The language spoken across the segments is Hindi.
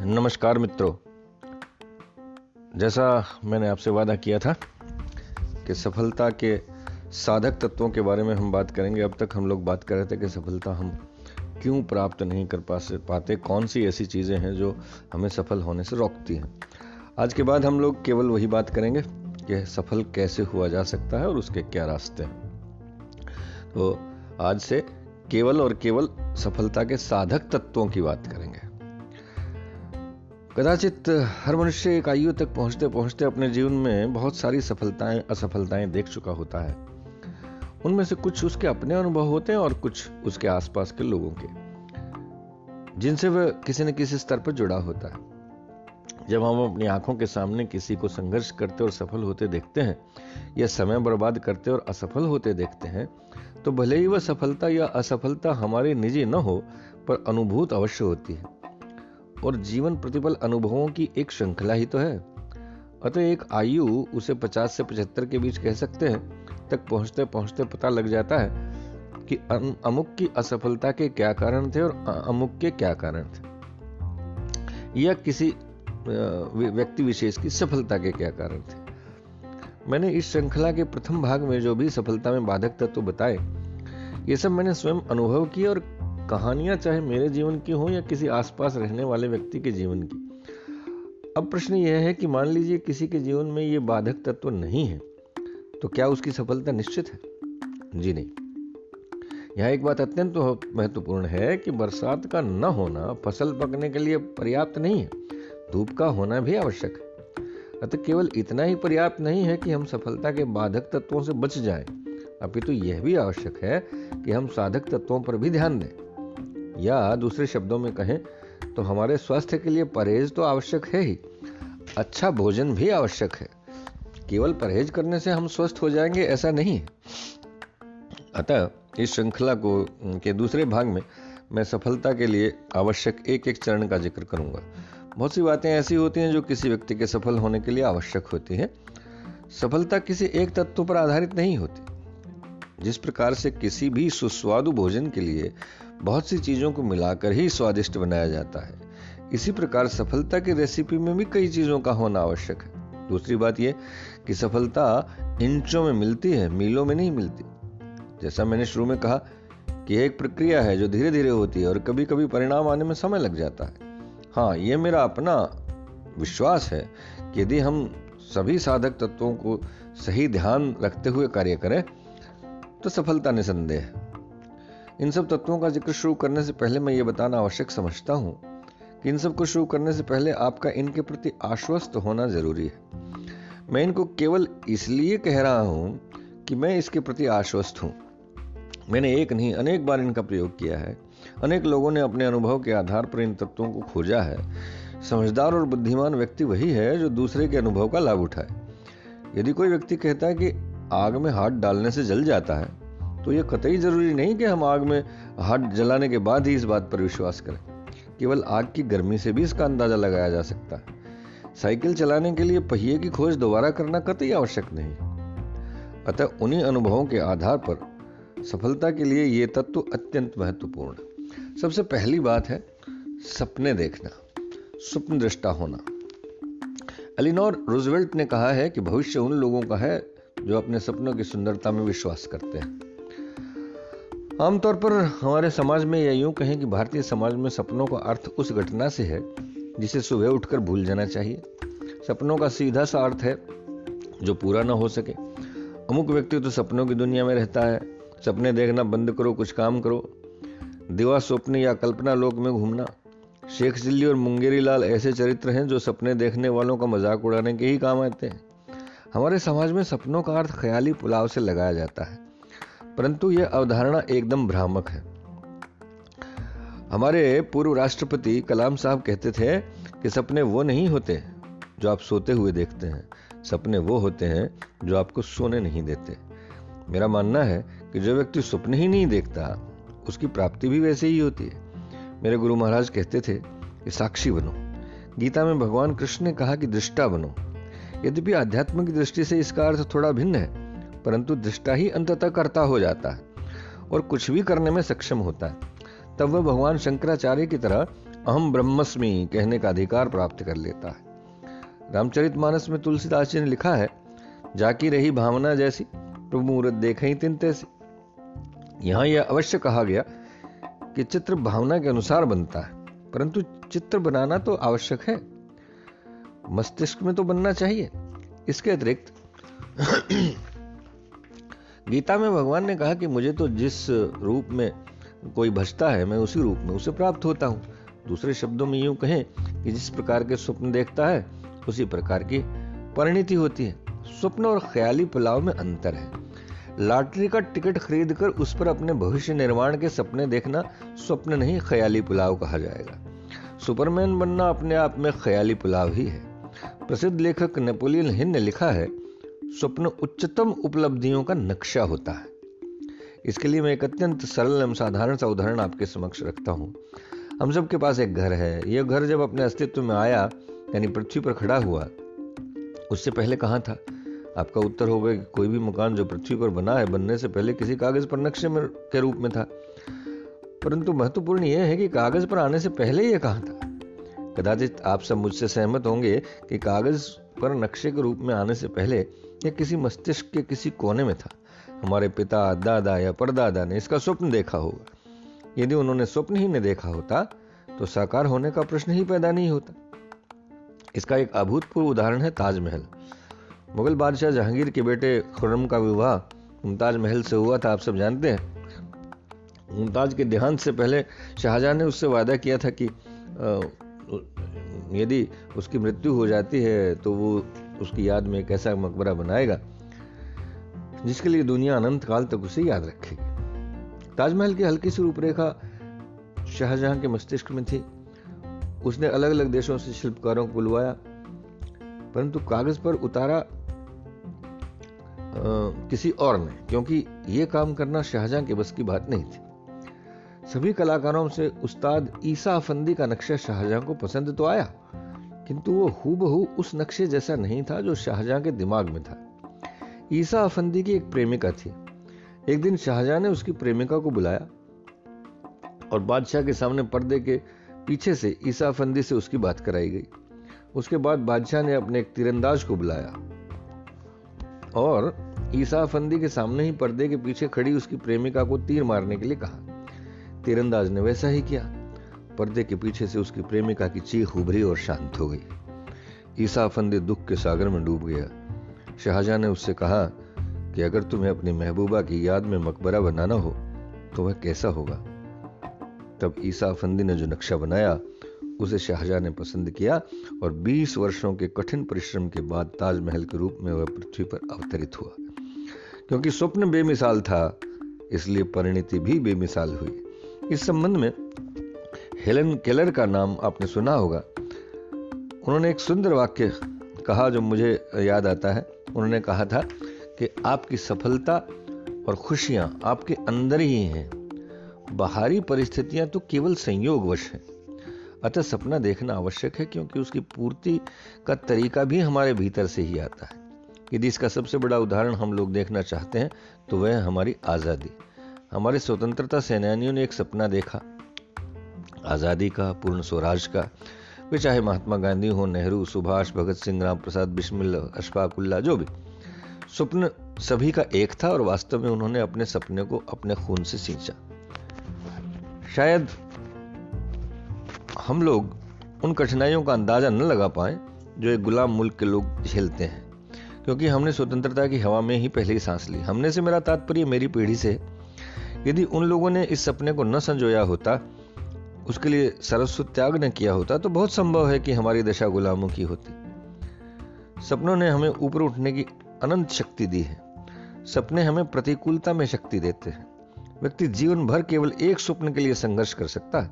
नमस्कार मित्रों। जैसा मैंने आपसे वादा किया था कि सफलता के साधक तत्वों के बारे में हम बात करेंगे। अब तक हम लोग बात कर रहे थे कि सफलता हम क्यों प्राप्त नहीं कर पा पाते? कौन सी ऐसी चीज़ें हैं जो हमें सफल होने से रोकती हैं? आज के बाद हम लोग केवल वही बात करेंगे कि सफल कैसे हुआ जा सकता है और उसके क्या रास्ते हैं। तो आज से केवल और केवल सफलता के साधक तत्वों की बात करेंगे कदाचित हर मनुष्य एक आयु तक पहुँचते पहुँचते अपने जीवन में बहुत सारी सफलताएँ, असफलताएँ देख चुका होता है। उनमें से कुछ उसके अपने अनुभव होते हैं और कुछ उसके आसपास के लोगों के, जिनसे वह किसी न किसी स्तर पर जुड़ा होता है। जब हम अपनी आँखों के सामने किसी को संघर्ष करते और सफल होते देखते हैं, या समय बर्बाद करते और असफल होते देखते हैं तो भले ही वह सफलता या असफलता हमारी निजी न हो, पर अनुभूत अवश्य होती है। और जीवन प्रतिपल अनुभवों की एक श्रृंखला ही तो है। अतः एक आयु उसे 50 से 75 के बीच कह सकते हैं। तक पहुँचते पहुँचते पता लग जाता है कि अमुक की असफलता के क्या कारण थे और अमुक के क्या कारण थे। या किसी व्यक्ति विशेष की सफलता के क्या कारण थे। मैंने इस श्रृंखला के प्रथम भाग में जो भी सफलता में बाधक तत्व तो बताए, ये सब मैंने स्वयं अनुभव किया और कहानियाँ चाहे मेरे जीवन की हो या किसी आसपास रहने वाले व्यक्ति के जीवन की। अब प्रश्न यह है कि मान लीजिए किसी के जीवन में ये बाधक तत्व नहीं है तो क्या उसकी सफलता निश्चित है? जी नहीं। यह एक बात अत्यंत तो महत्वपूर्ण है कि बरसात का न होना फ़सल पकने के लिए पर्याप्त नहीं है धूप का होना भी आवश्यक है। अतः केवल इतना ही पर्याप्त नहीं है कि हम सफलता के बाधक तत्वों से बच जाएँ, अपितु यह भी आवश्यक है कि हम साधक तत्वों पर भी ध्यान दें। या दूसरे शब्दों में कहें तो हमारे स्वास्थ्य के लिए परहेज तो आवश्यक है ही। अच्छा भोजन भी आवश्यक है। केवल परहेज करने से हम स्वस्थ हो जाएँगे, ऐसा नहीं है। अतः इस श्रृंखला को, के दूसरे भाग में मैं सफलता के लिए आवश्यक एक एक चरण का ज़िक्र करूँगा। बहुत सी बातें ऐसी होती हैं जो किसी व्यक्ति के सफल होने के लिए आवश्यक होती हैं। सफलता किसी एक तत्व पर आधारित नहीं होती। जिस प्रकार से किसी भी सुस्वादु भोजन के लिए बहुत सी चीज़ों को मिलाकर ही स्वादिष्ट बनाया जाता है। इसी प्रकार सफलता की रेसिपी में भी कई चीज़ों का होना आवश्यक है। दूसरी बात यह कि सफलता इंचों में मिलती है, मीलों में नहीं मिलती। जैसा मैंने शुरू में कहा कि एक प्रक्रिया है जो धीरे धीरे होती है और कभी कभी परिणाम आने में समय लग जाता है। हाँ ये मेरा अपना विश्वास है कि यदि हम सभी साधक तत्वों को सही ध्यान रखते हुए कार्य करें तो सफलता निसंदेह इन सब तत्वों का ज़िक्र शुरू करने से पहले मैं ये बताना आवश्यक समझता हूँ कि इन सबको शुरू करने से पहले आपका इनके प्रति आश्वस्त होना ज़रूरी है। मैं इनको केवल इसलिए कह रहा हूँ कि मैं इसके प्रति आश्वस्त हूँ। मैंने एक नहीं, अनेक बार इनका प्रयोग किया है। अनेक लोगों ने अपने अनुभव के आधार पर इन तत्वों को खोजा है। समझदार और बुद्धिमान व्यक्ति वही है जो दूसरे के अनुभव का लाभ उठाए। यदि कोई व्यक्ति कहता है कि आग में हाथ डालने से जल जाता है। तो यह कतई ज़रूरी नहीं कि हम आग में हाथ जलाने के बाद ही इस बात पर विश्वास करें। केवल आग की गर्मी से भी इसका अंदाज़ा लगाया जा सकता है। साइकिल चलाने के लिए पहिए की खोज दोबारा करना कतई आवश्यक नहीं। अतः उन्हीं अनुभवों के आधार पर सफलता के लिए यह तत्व अत्यंत महत्वपूर्ण सबसे पहली बात है सपने देखना, स्वप्न दृष्टा होना। एलिनोर रूजवेल्ट ने कहा है कि भविष्य उन लोगों का है जो अपने सपनों की सुंदरता में विश्वास करते हैं। आमतौर पर हमारे समाज में या यूँ कहें कि भारतीय समाज में सपनों का अर्थ उस घटना से है, जिसे सुबह उठकर भूल जाना चाहिए। सपनों का सीधा सा अर्थ है, जो पूरा ना हो सके। अमुक व्यक्ति तो सपनों की दुनिया में रहता है। सपने देखना बंद करो, कुछ काम करो। दिवा स्वप्न या कल्पना लोक में घूमना। शेख चिल्ली और मुंगेरी लाल ऐसे चरित्र हैं, जो सपने देखने वालों का मज़ाक उड़ाने के ही काम आते हैं। हमारे समाज में सपनों का अर्थ ख्याली पुलाव से लगाया जाता है। परंतु यह अवधारणा एकदम भ्रामक है। हमारे पूर्व राष्ट्रपति कलाम साहब कहते थे कि सपने वो नहीं होते जो आप सोते हुए देखते हैं। सपने वो होते हैं जो आपको सोने नहीं देते। मेरा मानना है कि जो व्यक्ति सपने ही नहीं देखता, उसकी प्राप्ति भी वैसे ही होती है। मेरे गुरु महाराज कहते थे कि साक्षी बनो। गीता में भगवान कृष्ण ने कहा कि दृष्टा बनो। यद्यपि आध्यात्म की दृष्टि से इसका अर्थ थोड़ा भिन्न है, परंतु दृष्टा ही अंततः करता हो जाता है और कुछ भी करने में सक्षम होता है। तब वह भगवान शंकराचार्य की तरह अहम ब्रह्मस्मि कहने का अधिकार प्राप्त कर लेता है। रामचरितमानस में तुलसीदास जी ने लिखा है, जाकी रही भावना जैसी, प्रभु मुहूर्त देख ही तिनते से। यहाँ यह अवश्य कहा गया कि चित्र भावना के अनुसार बनता है, परंतु चित्र बनाना तो आवश्यक है। मस्तिष्क में तो बनना चाहिए। इसके अतिरिक्त, गीता में भगवान ने कहा कि मुझे तो जिस रूप में कोई भजता है, मैं उसी रूप में उसे प्राप्त होता हूँ। दूसरे शब्दों में यूँ कहें कि जिस प्रकार के स्वप्न देखता है, उसी प्रकार की परिणति होती है। स्वप्न और ख्याली पुलाव में अंतर है। लॉटरी का टिकट खरीदकर उस पर अपने भविष्य निर्माण के सपने देखना स्वप्न नहीं, ख्याली पुलाव कहा जाएगा। सुपरमैन बनना अपने आप में ख्याली पुलाव ही है। प्रसिद्ध लेखक नेपोलियन हिल ने लिखा है, स्वप्न उच्चतम उपलब्धियों का नक्शा होता है। इसके लिए मैं एक अत्यंत सरल एवं साधारण सा उदाहरण आपके समक्ष रखता हूँ। हम सबके पास एक घर है। यह घर जब अपने अस्तित्व में आया, यानी पृथ्वी पर खड़ा हुआ, उससे पहले कहाँ था? आपका उत्तर होगा कि कोई भी मकान जो पृथ्वी पर बना है, बनने से पहले किसी कागज़ पर नक्शे में के रूप में था। परंतु महत्वपूर्ण यह है कि कागज़ पर आने से पहले यह कहाँ था? कदाचित आप सब मुझसे सहमत होंगे कि कागज़ पर नक्शे के रूप में आने से पहले यह किसी मस्तिष्क के किसी कोने में था। हमारे पिता, दादा या परदादा ने इसका स्वप्न देखा होगा। यदि उन्होंने स्वप्न ही नहीं देखा होता तो साकार होने का प्रश्न ही पैदा नहीं होता। इसका एक अभूतपूर्व उदाहरण है ताजमहल। मुगल बादशाह जहांगीर के बेटे खुर्रम का विवाह मुमताज़ महल से हुआ था, आप सब जानते हैं। मुमताज़ के देहांत से पहले शाहजहां ने उससे वादा किया था कि यदि उसकी मृत्यु हो जाती है तो वो उसकी याद में एक ऐसा मकबरा बनाएगा जिसके लिए दुनिया अनंत काल तक उसे याद रखेगी। ताजमहल की हल्की सी रूपरेखा शाहजहां के मस्तिष्क में थी। उसने अलग अलग देशों से शिल्पकारों को बुलवाया परंतु कागज़ पर उतारा आ, किसी और ने क्योंकि यह काम करना शाहजहां के बस की बात नहीं थी। सभी कलाकारों से उस्ताद ईसा अफंदी का नक्शा शाहजहां को पसंद तो आया, किंतु वो हूबहू उस नक्शे जैसा नहीं था जो शाहजहां के दिमाग में था। ईसा अफंदी की एक प्रेमिका थी। एक दिन शाहजहां ने उसकी प्रेमिका को बुलाया और बादशाह के सामने पर्दे के पीछे से ईसा अफंदी से उसकी बात कराई गई। उसके बाद बादशाह ने अपने एक तीरंदाज को बुलाया और ईसा अफंदी के सामने ही पर्दे के पीछे खड़ी उसकी प्रेमिका को तीर मारने के लिए कहा। तीरंदाज ने वैसा ही किया। पर्दे के पीछे से उसकी प्रेमिका की चीख उभरी और शांत हो गई। ईसा फंदे दुख के सागर में डूब गया। शाहजहां ने उससे कहा कि अगर तुम्हें अपनी महबूबा की याद में मकबरा बनाना हो तो वह कैसा होगा? तब ईसा फंदी ने जो नक्शा बनाया, उसे शाहजहां ने पसंद किया और 20 वर्षों के कठिन परिश्रम के बाद ताजमहल के रूप में वह पृथ्वी पर अवतरित हुआ। क्योंकि स्वप्न बेमिसाल था, इसलिए परिणति भी बेमिसाल हुई। इस संबंध में हेलन केलर का नाम आपने सुना होगा। उन्होंने एक सुंदर वाक्य कहा जो मुझे याद आता है। उन्होंने कहा था कि आपकी सफलता और खुशियाँ आपके अंदर ही हैं। बाहरी परिस्थितियाँ तो केवल संयोगवश हैं। अतः सपना देखना आवश्यक है क्योंकि उसकी पूर्ति का तरीका भी हमारे भीतर से ही आता है। यदि इसका सबसे बड़ा उदाहरण हम लोग देखना चाहते हैं तो वह हमारी आज़ादी। हमारे स्वतंत्रता सेनानियों ने एक सपना देखा। आज़ादी का, पूर्ण स्वराज का। वे चाहे महात्मा गांधी हो, नेहरू, सुभाष, भगत सिंह राम प्रसाद बिस्मिल, अशफाकुल्ला, जो भी। स्वप्न सभी का एक था और वास्तव में उन्होंने अपने सपने को अपने खून से सींचा। शायद हम लोग उन कठिनाइयों का अंदाज़ा न लगा पाए, जो एक गुलाम मुल्क के लोग झेलते हैं। क्योंकि हमने स्वतंत्रता की हवा में ही पहले ही सांस ली। हमने से मेरा तात्पर्य मेरी पीढ़ी से यदि उन लोगों ने इस सपने को न संजोया होता, उसके लिए सरस्वत त्याग न किया होता तो बहुत संभव है कि हमारी दशा गुलामों की होती। सपनों ने हमें ऊपर उठने की अनंत शक्ति दी है। सपने हमें प्रतिकूलता में शक्ति देते हैं। व्यक्ति जीवन भर केवल एक स्वप्न के लिए संघर्ष कर सकता है।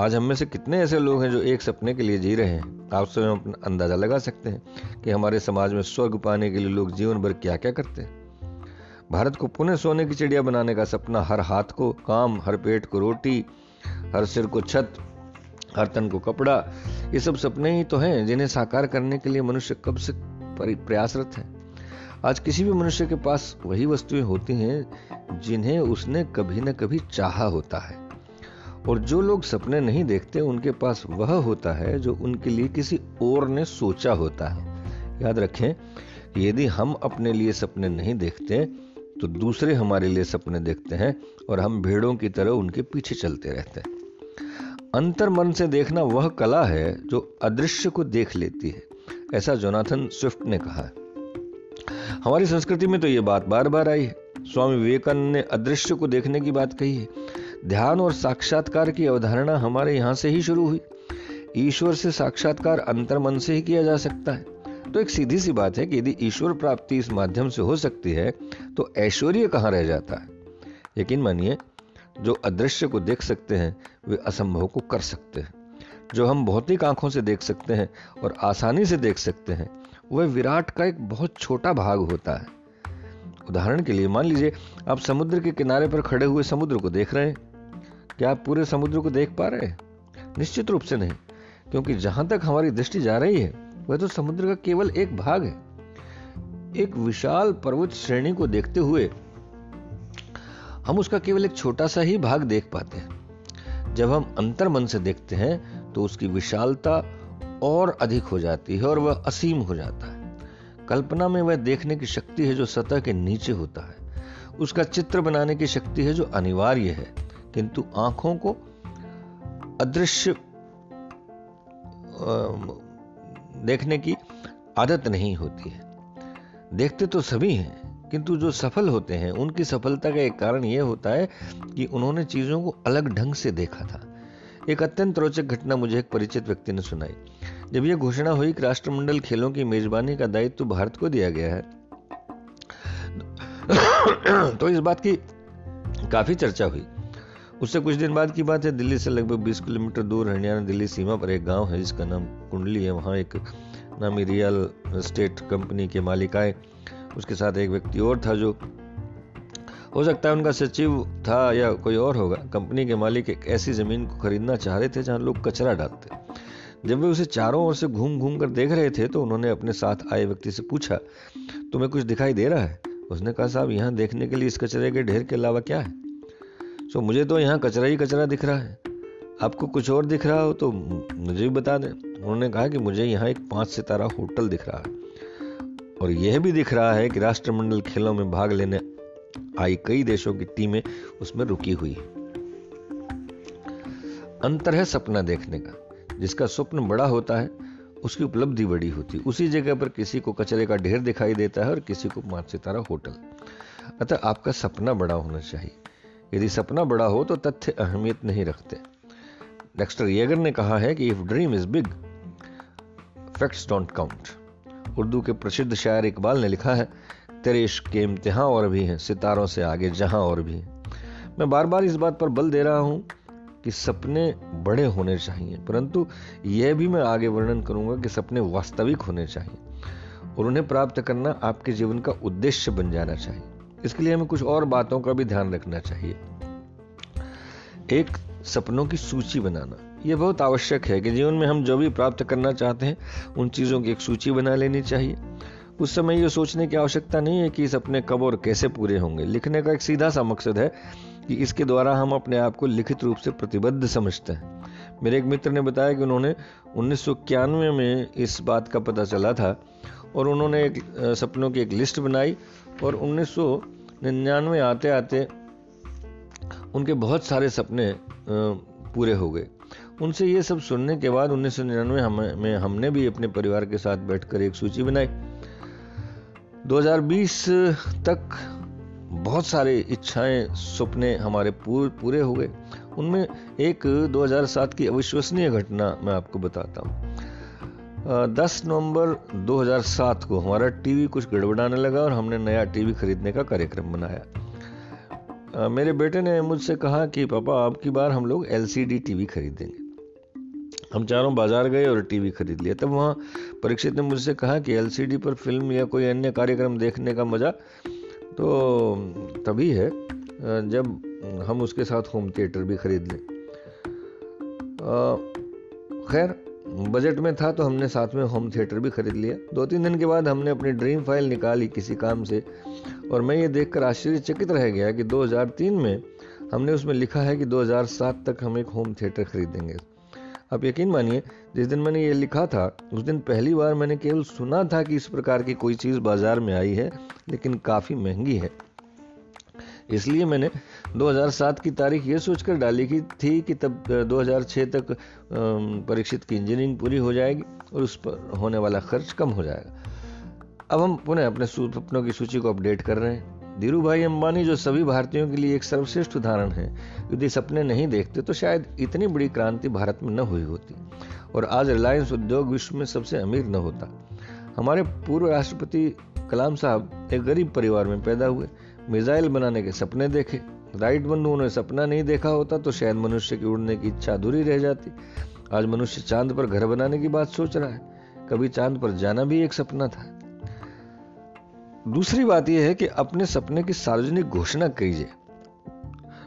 आज हम में से कितने ऐसे लोग हैं जो एक सपने के लिए जी रहे हैं? आप स्वयं अपना अंदाज़ा लगा सकते हैं कि हमारे समाज में स्वर्ग पाने के लिए लोग जीवन भर क्या क्या करते हैं। भारत को पुनः सोने की चिड़िया बनाने का सपना। हर हाथ को काम, हर पेट को रोटी, हर सिर को छत, हर तन को कपड़ा, ये सब सपने ही तो हैं जिन्हें साकार करने के लिए मनुष्य कब से प्रयासरत है। आज किसी भी मनुष्य के पास वही वस्तुएँ होती हैं जिन्हें उसने कभी न कभी चाहा होता है। और जो लोग सपने नहीं देखते, उनके पास वह होता है जो उनके लिए किसी और ने सोचा होता है। याद रखें यदि हम अपने लिए सपने नहीं देखते तो दूसरे हमारे लिए सपने देखते हैं और हम भेड़ों की तरह उनके पीछे चलते रहते हैं। अंतर मन से देखना वह कला है जो अदृश्य को देख लेती है, ऐसा जोनाथन स्विफ्ट ने कहा हमारी संस्कृति में तो यह बात बार बार आई है। स्वामी विवेकानंद ने अदृश्य को देखने की बात कही है। ध्यान और साक्षात्कार की अवधारणा हमारे यहाँ से ही शुरू हुई। ईश्वर से साक्षात्कार अंतर मन से ही किया जा सकता है। तो एक सीधी सी बात है कि यदि ईश्वर प्राप्ति इस माध्यम से हो सकती है तो ऐश्वर्य कहाँ रह जाता है? यकीन मानिए, जो अदृश्य को देख सकते हैं, वे असंभव को कर सकते हैं। जो हम भौतिक आँखों से देख सकते हैं और आसानी से देख सकते हैं, वह विराट का एक बहुत छोटा भाग होता है। उदाहरण के लिए मान लीजिए, आप समुद्र के किनारे पर खड़े हुए समुद्र को देख रहे हैं। क्या आप पूरे समुद्र को देख पा रहे हैं? निश्चित रूप से नहीं, क्योंकि जहाँ तक हमारी दृष्टि जा रही है वह तो समुद्र का केवल एक भाग है। एक विशाल पर्वत श्रेणी को देखते हुए हम उसका केवल एक छोटा सा ही भाग देख पाते हैं। जब हम अंतर मन से देखते हैं तो उसकी विशालता और अधिक हो जाती है और वह असीम हो जाता है। कल्पना में वह देखने की शक्ति है जो सतह के नीचे होता है। उसका चित्र बनाने की शक्ति है जो अनिवार्य है। किंतु आँखों को अदृश्य देखने की आदत नहीं होती है। देखते तो सभी हैं, किंतु जो सफल होते हैं, उनकी सफलता का एक कारण यह होता है कि उन्होंने चीज़ों को अलग ढंग से देखा था। एक अत्यंत रोचक घटना मुझे एक परिचित व्यक्ति ने सुनाई। जब यह घोषणा हुई कि राष्ट्रमंडल खेलों की मेजबानी का दायित्व तो भारत को दिया गया है तो इस बात की काफ़ी चर्चा हुई। उससे कुछ दिन बाद की बात है, दिल्ली से लगभग 20 किलोमीटर दूर हरियाणा दिल्ली सीमा पर एक गाँव है, जिसका नाम कुंडली है। वहाँ एक नामी रियल स्टेट कंपनी के मालिक आए। उसके साथ एक व्यक्ति और था जो हो सकता है उनका सचिव था या कोई और होगा। कंपनी के मालिक एक ऐसी ज़मीन को खरीदना चाह रहे थे जहाँ लोग कचरा डालते। जब वे उसे चारों ओर से घूम घूम कर देख रहे थे तो उन्होंने अपने साथ आए व्यक्ति से पूछा, तुम्हें कुछ दिखाई दे रहा है? उसने कहा, साहब, यहाँ देखने के लिए इस कचरे के ढेर के अलावा क्या है? सो मुझे तो यहाँ कचरा ही कचरा दिख रहा है। आपको कुछ और दिख रहा हो तो मुझे भी बता दें। उन्होंने कहा कि मुझे यहाँ एक पाँच सितारा होटल दिख रहा है। और यह भी दिख रहा है कि राष्ट्रमंडल खेलों में भाग लेने आई कई देशों की टीमें उसमें रुकी हुई है। अंतर है सपना देखने का। जिसका स्वप्न बड़ा होता है, उसकी उपलब्धि बड़ी होती है। उसी जगह पर किसी को कचरे का ढेर दिखाई देता है और किसी को पाँच सितारा होटल। अतः आपका सपना बड़ा होना चाहिए। यदि सपना बड़ा हो तो तथ्य अहमियत नहीं रखते। डेक्स्टर येगर ने कहा है कि if dream is big facts don't count Urdu के प्रसिद्ध शायर इकबाल ने लिखा है तेरे इश्क के इम्तिहान और भी हैं, सितारों से आगे जहाँ और भी हैं। मैं बार बार इस बात पर बल दे रहा हूँ कि सपने बड़े होने चाहिए, परंतु यह भी मैं आगे वर्णन करूँगा कि सपने वास्तविक होने चाहिए। और उन्हें प्राप्त करना आपके जीवन का उद्देश्य बन जाना चाहिए। इसके लिए हमें कुछ और बातों का भी ध्यान रखना चाहिए। एक, सपनों की सूची बनाना। यह बहुत आवश्यक है कि जीवन में हम जो भी प्राप्त करना चाहते हैं, उन चीज़ों की एक सूची बना लेनी चाहिए। उस समय यह सोचने की आवश्यकता नहीं है कि इस अपने कब और कैसे पूरे होंगे। लिखने का एक सीधा सा मकसद है कि इसके द्वारा हम अपने आप को लिखित रूप से प्रतिबद्ध समझते हैं। मेरे एक मित्र ने बताया कि उन्होंने उन्नीस सौ इक्यानवे में इस बात का पता चला था और उन्होंने एक सपनों की एक लिस्ट बनाई और उन्नीस आते आते उनके बहुत सारे सपने पूरे हो गए। उनसे ये सब सुनने के बाद उन्नीस में हमने भी अपने परिवार के साथ बैठकर एक सूची बनाई। 2020 तक बहुत सारे इच्छाएँ सपने हमारे पूर, पूरे हो गए। उनमें एक 2007 की अविश्वसनीय घटना मैं आपको बताता हूँ। 10 नवंबर 2007 को हमारा टीवी कुछ गड़बड़ाने लगा और हमने नया टीवी खरीदने का कार्यक्रम बनाया। मेरे बेटे ने मुझसे कहा कि, पापा अब की बार हम लोग एलसीडी टीवी खरीदेंगे। हम चारों बाज़ार गए और टीवी खरीद लिया। तब वहाँ परीक्षित ने मुझसे कहा कि, एलसीडी पर फ़िल्म या कोई अन्य कार्यक्रम देखने का मज़ा तो तभी है जब हम उसके साथ होम थिएटर भी खरीद लें। खैर बजट में था तो हमने साथ में होम थिएटर भी खरीद लिया। दो तीन दिन के बाद हमने अपनी ड्रीम फ़ाइल निकाली किसी काम से। और मैं ये देखकर आश्चर्यचकित रह गया कि 2003 में हमने उसमें लिखा है कि 2007 तक हम एक होम थिएटर खरीदेंगे। आप यकीन मानिए, जिस दिन मैंने ये लिखा था, उस दिन पहली बार मैंने केवल सुना था कि इस प्रकार की कोई चीज़ बाज़ार में आई है, लेकिन काफ़ी महँगी है। इसलिए मैंने 2007 की तारीख ये सोचकर डाली की थी कि तब 2006 तक परीक्षित की इंजीनियरिंग पूरी हो जाएगी और उस पर होने वाला खर्च कम हो जाएगा। अब हम पुनः अपने सपनों की सूची को अपडेट कर रहे हैं। धीरू भाई अंबानी, जो सभी भारतीयों के लिए एक सर्वश्रेष्ठ उदाहरण है, यदि सपने नहीं देखते तो शायद इतनी बड़ी क्रांति भारत में न हुई होती और आज रिलायंस उद्योग विश्व में सबसे अमीर न होता। हमारे पूर्व राष्ट्रपति कलाम साहब एक गरीब परिवार में पैदा हुए। मिसाइल बनाने के सपने देखे। राइट बंधुओं ने सपना नहीं देखा होता तो शायद मनुष्य की उड़ने की इच्छा अधूरी रह जाती। आज मनुष्य चाँद पर घर बनाने की बात सोच रहा है। कभी चाँद पर जाना भी एक सपना था। दूसरी बात यह है कि अपने सपने की सार्वजनिक घोषणा कीजिए।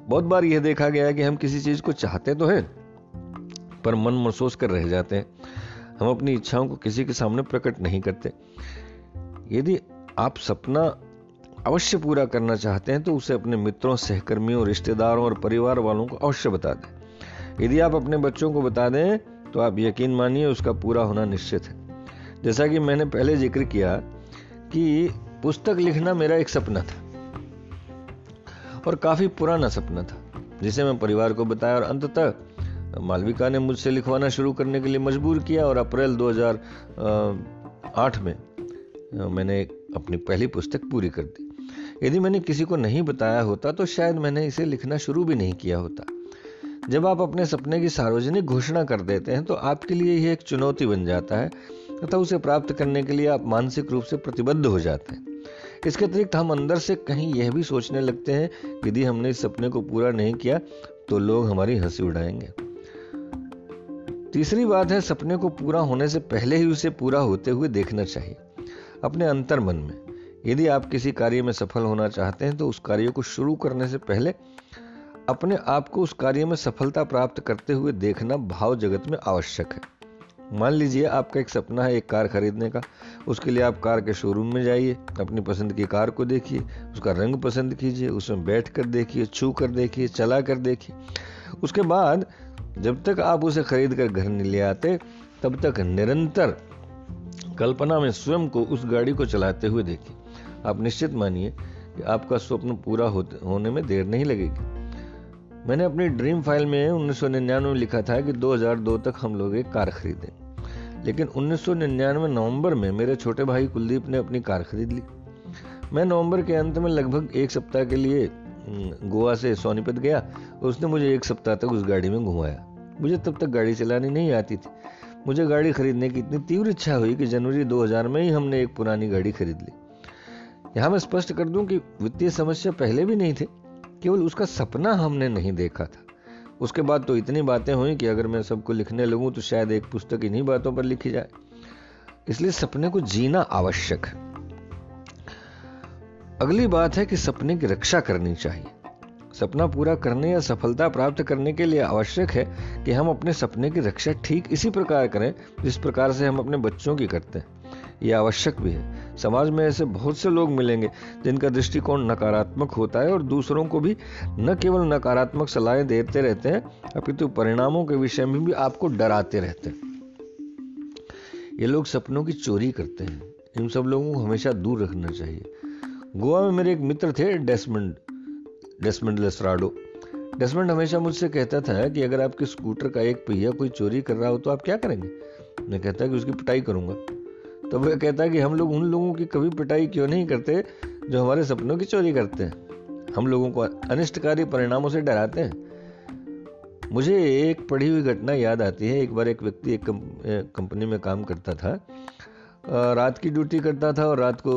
बहुत बार यह देखा गया है कि हम किसी चीज़ को चाहते तो हैं, पर मन महसूस कर रह जाते हैं। हम अपनी इच्छाओं को किसी के सामने प्रकट नहीं करते। यदि आप सपना अवश्य पूरा करना चाहते हैं तो उसे अपने मित्रों, सहकर्मियों, रिश्तेदारों और परिवार वालों को अवश्य बता दें। यदि आप अपने बच्चों को बता दें तो आप यकीन मानिए उसका पूरा होना निश्चित है। जैसा कि मैंने पहले ज़िक्र किया कि पुस्तक लिखना मेरा एक सपना था और काफ़ी पुराना सपना था, जिसे मैं परिवार को बताया और अंततः मालविका ने मुझसे लिखवाना शुरू करने के लिए मजबूर किया और अप्रैल 2008 में मैंने अपनी पहली पुस्तक पूरी कर दी। यदि मैंने किसी को नहीं बताया होता तो शायद मैंने इसे लिखना शुरू भी नहीं किया होता। जब आप अपने सपने की सार्वजनिक घोषणा कर देते हैं तो आपके लिए यह एक चुनौती बन जाता है, तथा उसे प्राप्त करने के लिए आप मानसिक रूप से प्रतिबद्ध हो जाते हैं। इसके अतिरिक्त हम अंदर से कहीं यह भी सोचने लगते हैं, यदि हमने इस सपने को पूरा नहीं किया तो लोग हमारी हँसी उड़ाएँगे। तीसरी बात है, सपने को पूरा होने से पहले ही उसे पूरा होते हुए देखना चाहिए, अपने अंतर मन में। यदि आप किसी कार्य में सफल होना चाहते हैं तो उस कार्य को शुरू करने से पहले अपने आप को उस कार्य में सफलता प्राप्त करते हुए देखना भाव जगत में आवश्यक है। मान लीजिए आपका एक सपना है एक कार खरीदने का। उसके लिए आप कार के शोरूम में जाइए, अपनी पसंद की कार को देखिए, उसका रंग पसंद कीजिए, उसमें बैठ कर देखिए छू कर देखिए चला कर देखिए। उसके बाद जब तक आप उसे खरीद कर घर नहीं ले आते, तब तक निरंतर कल्पना में स्वयं को उस गाड़ी को चलाते हुए देखिए। आप निश्चित मानिए कि आपका स्वप्न पूरा होने में देर नहीं लगेगी। मैंने अपनी ड्रीम फ़ाइल में उन्नीस में लिखा था कि 2002 तक हम लोग एक कार खरीदें। लेकिन 1999 नवंबर में मेरे छोटे भाई कुलदीप ने अपनी कार खरीद ली। मैं नवंबर के अंत में लगभग एक सप्ताह के लिए गोवा से सोनीपत गया और उसने मुझे एक सप्ताह तक उस गाड़ी में घुमाया। मुझे तब तक गाड़ी चलानी नहीं आती थी। मुझे गाड़ी खरीदने की इतनी तीव्र इच्छा हुई कि जनवरी 2000 में ही हमने एक पुरानी गाड़ी खरीद ली। यहाँ मैं स्पष्ट कर दूँ कि वित्तीय समस्या पहले भी नहीं थी। केवल उसका सपना हमने नहीं देखा था। उसके बाद तो इतनी बातें हुई कि अगर मैं सबको लिखने लगूं तो शायद एक पुस्तक इन्हीं बातों पर लिखी जाए। इसलिए सपने को जीना आवश्यक है। अगली बात है कि सपने की रक्षा करनी चाहिए। सपना पूरा करने या सफलता प्राप्त करने के लिए आवश्यक है कि हम अपने सपने की रक्षा ठीक इसी प्रकार करें, जिस प्रकार से हम अपने बच्चों की करते हैं। यह आवश्यक भी है। समाज में ऐसे बहुत से लोग मिलेंगे जिनका दृष्टिकोण नकारात्मक होता है और दूसरों को भी न केवल नकारात्मक सलाहें देते रहते हैं, अपितु परिणामों के विषय में भी आपको डराते रहते हैं। ये लोग सपनों की चोरी करते हैं। इन सब लोगों को हमेशा दूर रखना चाहिए। गोवा में मेरे एक मित्र थे, डेस्मंड डेस्मंड लेस्ट्राडो डेस्मंड हमेशा मुझसे कहता था कि अगर आपके स्कूटर का एक पहिया कोई चोरी कर रहा हो तो आप क्या करेंगे? मैं कहता कि उसकी पिटाई करूँगा। तो वह कहता है कि हम लोग उन लोगों की कभी पिटाई क्यों नहीं करते जो हमारे सपनों की चोरी करते हैं? हम लोगों को अनिष्टकारी परिणामों से डराते हैं। मुझे एक पढ़ी हुई घटना याद आती है। एक बार एक व्यक्ति एक कंपनी में काम करता था। रात की ड्यूटी करता था और रात को,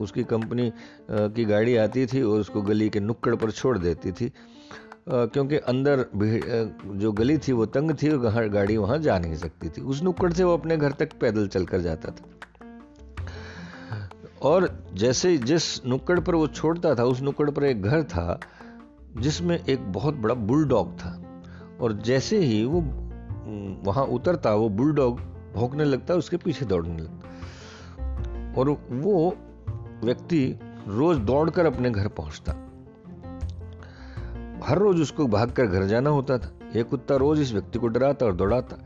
उसकी कंपनी की गाड़ी आती थी और उसको गली के नुक्कड़ पर छोड़ देती थी। क्योंकि अंदर जो गली थी, वो तंग थी और गाड़ी वहाँ जा नहीं सकती थी। उस नुक्कड़ से वो अपने घर तक पैदल चलकर जाता था। और जैसे जिस नुक्कड़ पर वो छोड़ता था, उस नुक्कड़ पर एक घर था, जिसमें एक बहुत बड़ा बुलडॉग था। और जैसे ही वो वहाँ उतरता, वो बुलडॉग भौंकने लगता उसके पीछे दौड़ने लगता। और वो व्यक्ति रोज दौड़कर अपने घर पहुँचता। हर रोज उसको भागकर घर जाना होता था। यह कुत्ता रोज इस व्यक्ति को डराता और दौड़ाता।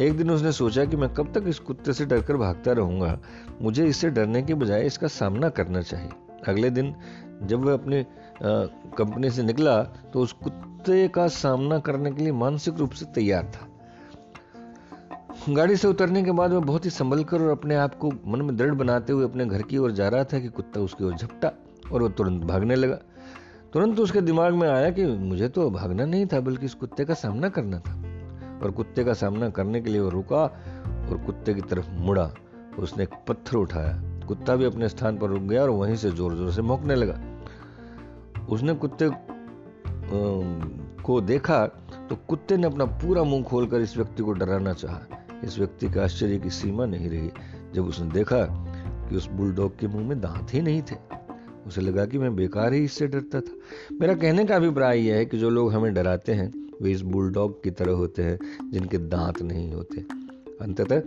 एक दिन उसने सोचा कि मैं कब तक इस कुत्ते से डरकर भागता रहूँगा। मुझे इससे डरने के बजाय इसका सामना करना चाहिए। अगले दिन जब वह अपनी कंपनी से निकला तो उस कुत्ते का सामना करने के लिए मानसिक रूप से तैयार था। गाड़ी से उतरने के बाद वह बहुत ही संभल कर और अपने आप को मन में दृढ़ बनाते हुए अपने घर की ओर जा रहा था कि कुत्ता उसकी ओर झपटा और वह तुरंत भागने लगा। तुरंत उसके दिमाग में आया कि मुझे तो भागना नहीं था, बल्कि इस कुत्ते का सामना करना था। और कुत्ते का सामना करने के लिए वो रुका और कुत्ते की तरफ़ मुड़ा। उसने एक पत्थर उठाया। कुत्ता भी अपने स्थान पर रुक गया और वहीं से ज़ोर ज़ोर से मोकने लगा। उसने कुत्ते को देखा तो कुत्ते ने अपना पूरा मुँह खोलकर इस व्यक्ति को डराना चाहा। इस व्यक्ति का आश्चर्य की सीमा नहीं रही, जब उसने देखा कि उस बुलडॉग के मुँह में दांत ही नहीं थे। उसे लगा कि मैं बेकार ही इससे डरता था। मेरा कहने का अभिप्राय यह है कि जो लोग हमें डराते हैं, वे इस बुलडॉग की तरह होते हैं, जिनके दांत नहीं होते। अंततः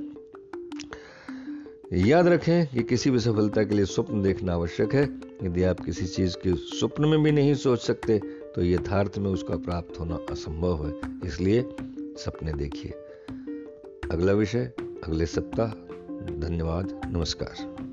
याद रखें कि किसी भी सफलता के लिए स्वप्न देखना आवश्यक है। यदि आप किसी चीज़ के स्वप्न में भी नहीं सोच सकते तो यथार्थ में उसका प्राप्त होना असंभव है। इसलिए सपने देखिए। अगला विषय, अगले सप्ताह। धन्यवाद, नमस्कार।